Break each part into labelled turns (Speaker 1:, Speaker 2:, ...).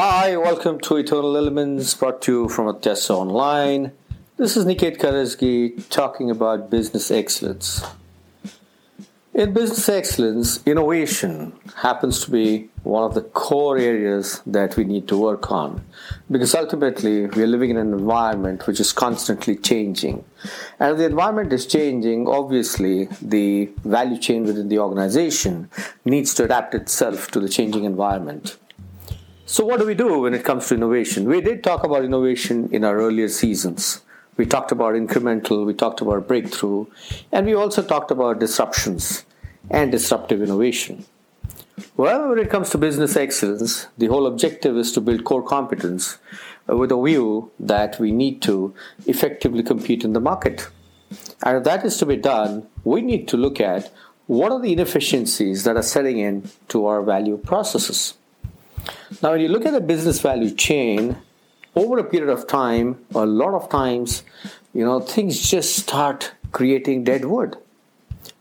Speaker 1: Hi, welcome to Eternal Elements brought to you from Atyasa Online. This is Niket Karajagi talking about business excellence. In business excellence, innovation happens to be one of the core areas that we need to work on because ultimately we are living in an environment which is constantly changing. And the environment is changing, obviously the value chain within the organization needs to adapt itself to the changing environment. So, what do we do when it comes to innovation? We did talk about innovation in our earlier seasons. We talked about incremental, we talked about breakthrough, and we also talked about disruptions and disruptive innovation. Well, when it comes to business excellence, the whole objective is to build core competence with a view that we need to effectively compete in the market. And if that is to be done, we need to look at what are the inefficiencies that are setting in to our value processes. Now, when you look at the business value chain, over a period of time, a lot of times, you know, things just start creating dead wood.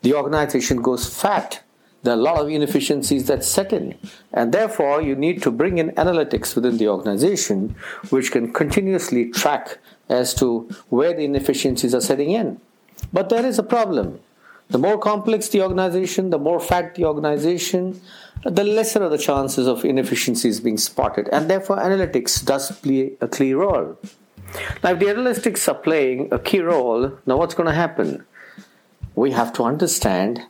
Speaker 1: The organization goes fat. There are a lot of inefficiencies that set in. And therefore, you need to bring in analytics within the organization which can continuously track as to where the inefficiencies are setting in. But there is a problem. The more complex the organization, the more fat the organization, the lesser are the chances of inefficiencies being spotted. And therefore, analytics does play a key role. Now, if the analytics are playing a key role, now what's going to happen? We have to understand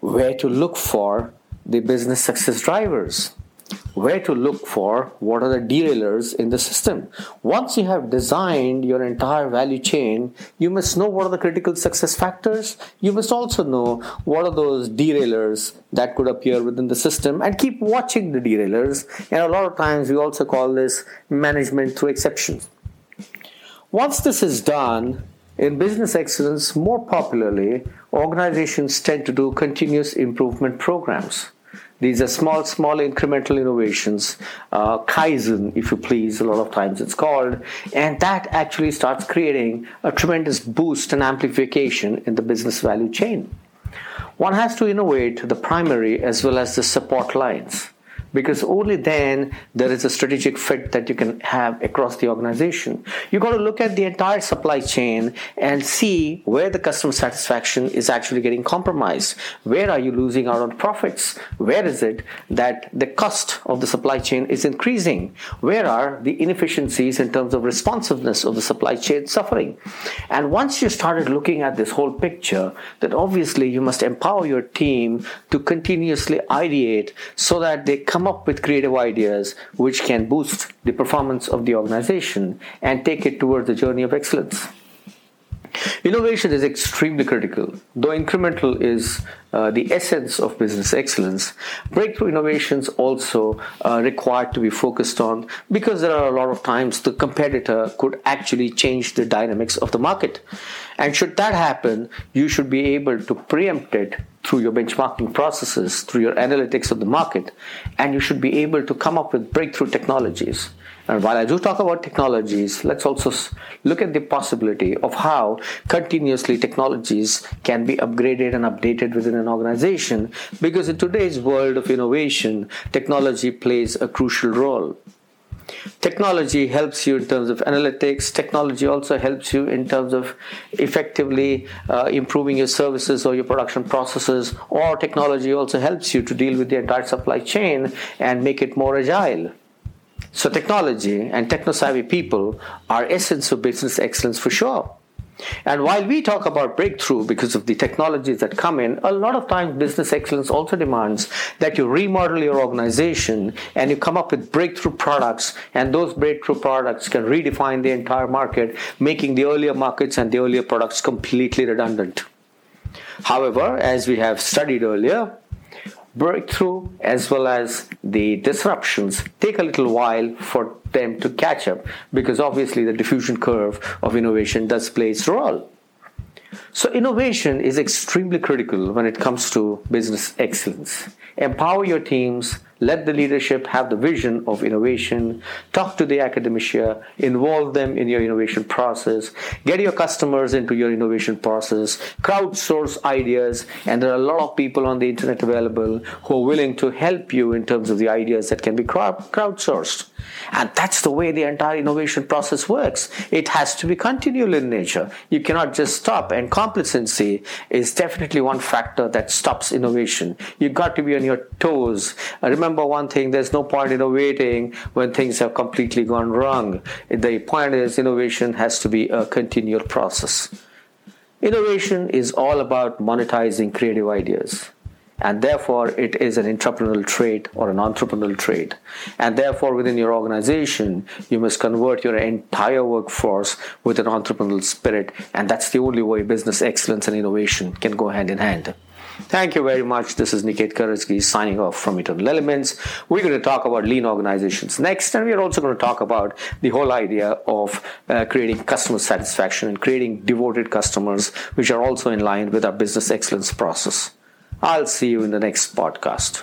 Speaker 1: where to look for the business success drivers where to look for what are the derailers in the system. Once you have designed your entire value chain, you must know what are the critical success factors. You must also know what are those derailers that could appear within the system and keep watching the derailers. And a lot of times we also call this management through exceptions. Once this is done, in business excellence, more popularly, organizations tend to do continuous improvement programs. These are small, small incremental innovations, uh, Kaizen, if you please, a lot of times it's called, and that actually starts creating a tremendous boost and amplification in the business value chain. One has to innovate the primary as well as the support lines because only then there is a strategic fit that you can have across the organization. You've got to look at the entire supply chain and see where the customer satisfaction is actually getting compromised. Where are you losing out on profits? Where is it that the cost of the supply chain is increasing? Where are the inefficiencies in terms of responsiveness of the supply chain suffering? And once you started looking at this whole picture, then obviously you must empower your team to continuously ideate so that they come up with creative ideas which can boost the performance of the organization and take it towards the journey of excellence. Innovation is extremely critical. Though incremental is uh, the essence of business excellence, breakthrough innovations also uh, required to be focused on because there are a lot of times the competitor could actually change the dynamics of the market. And should that happen, you should be able to preempt it through your benchmarking processes, through your analytics of the market, and you should be able to come up with breakthrough technologies. And while I do talk about technologies, let's also look at the possibility of how continuously technologies can be upgraded and updated within an organization. Because in today's world of innovation, technology plays a crucial role. Technology helps you in terms of analytics. Technology also helps you in terms of effectively uh, improving your services or your production processes. Or technology also helps you to deal with the entire supply chain and make it more agile. So technology and techno-savvy people are essence of business excellence for sure. And while we talk about breakthrough because of the technologies that come in, a lot of times business excellence also demands that you remodel your organization and you come up with breakthrough products, and those breakthrough products can redefine the entire market, making the earlier markets and the earlier products completely redundant. However, as we have studied earlier, breakthrough as well as the disruptions take a little while for them to catch up because obviously the diffusion curve of innovation does play its role. So, innovation is extremely critical when it comes to business excellence. Empower your teams, let the leadership have the vision of innovation. Talk to the academia, involve them in your innovation process. Get your customers into your innovation process. Crowdsource ideas. And there are a lot of people on the internet available who are willing to help you in terms of the ideas that can be crowdsourced. And that's the way the entire innovation process works. It has to be continual in nature. You cannot just stop. And complacency is definitely one factor that stops innovation. You've got to be on your toes. Remember remember one thing there's no point in innovating when things have completely gone wrong. The point is, innovation has to be a continual process. Innovation is all about monetizing creative ideas. And therefore, it is an entrepreneurial trait or an entrepreneurial trait. And therefore, within your organization, you must convert your entire workforce with an entrepreneurial spirit. And that's the only way business excellence and innovation can go hand in hand. Thank you very much. This is Niket Karajagi signing off from Eternal Elements. We're going to talk about lean organizations next, and we're also going to talk about the whole idea of uh, creating customer satisfaction and creating devoted customers, which are also in line with our business excellence process. I'll see you in the next podcast.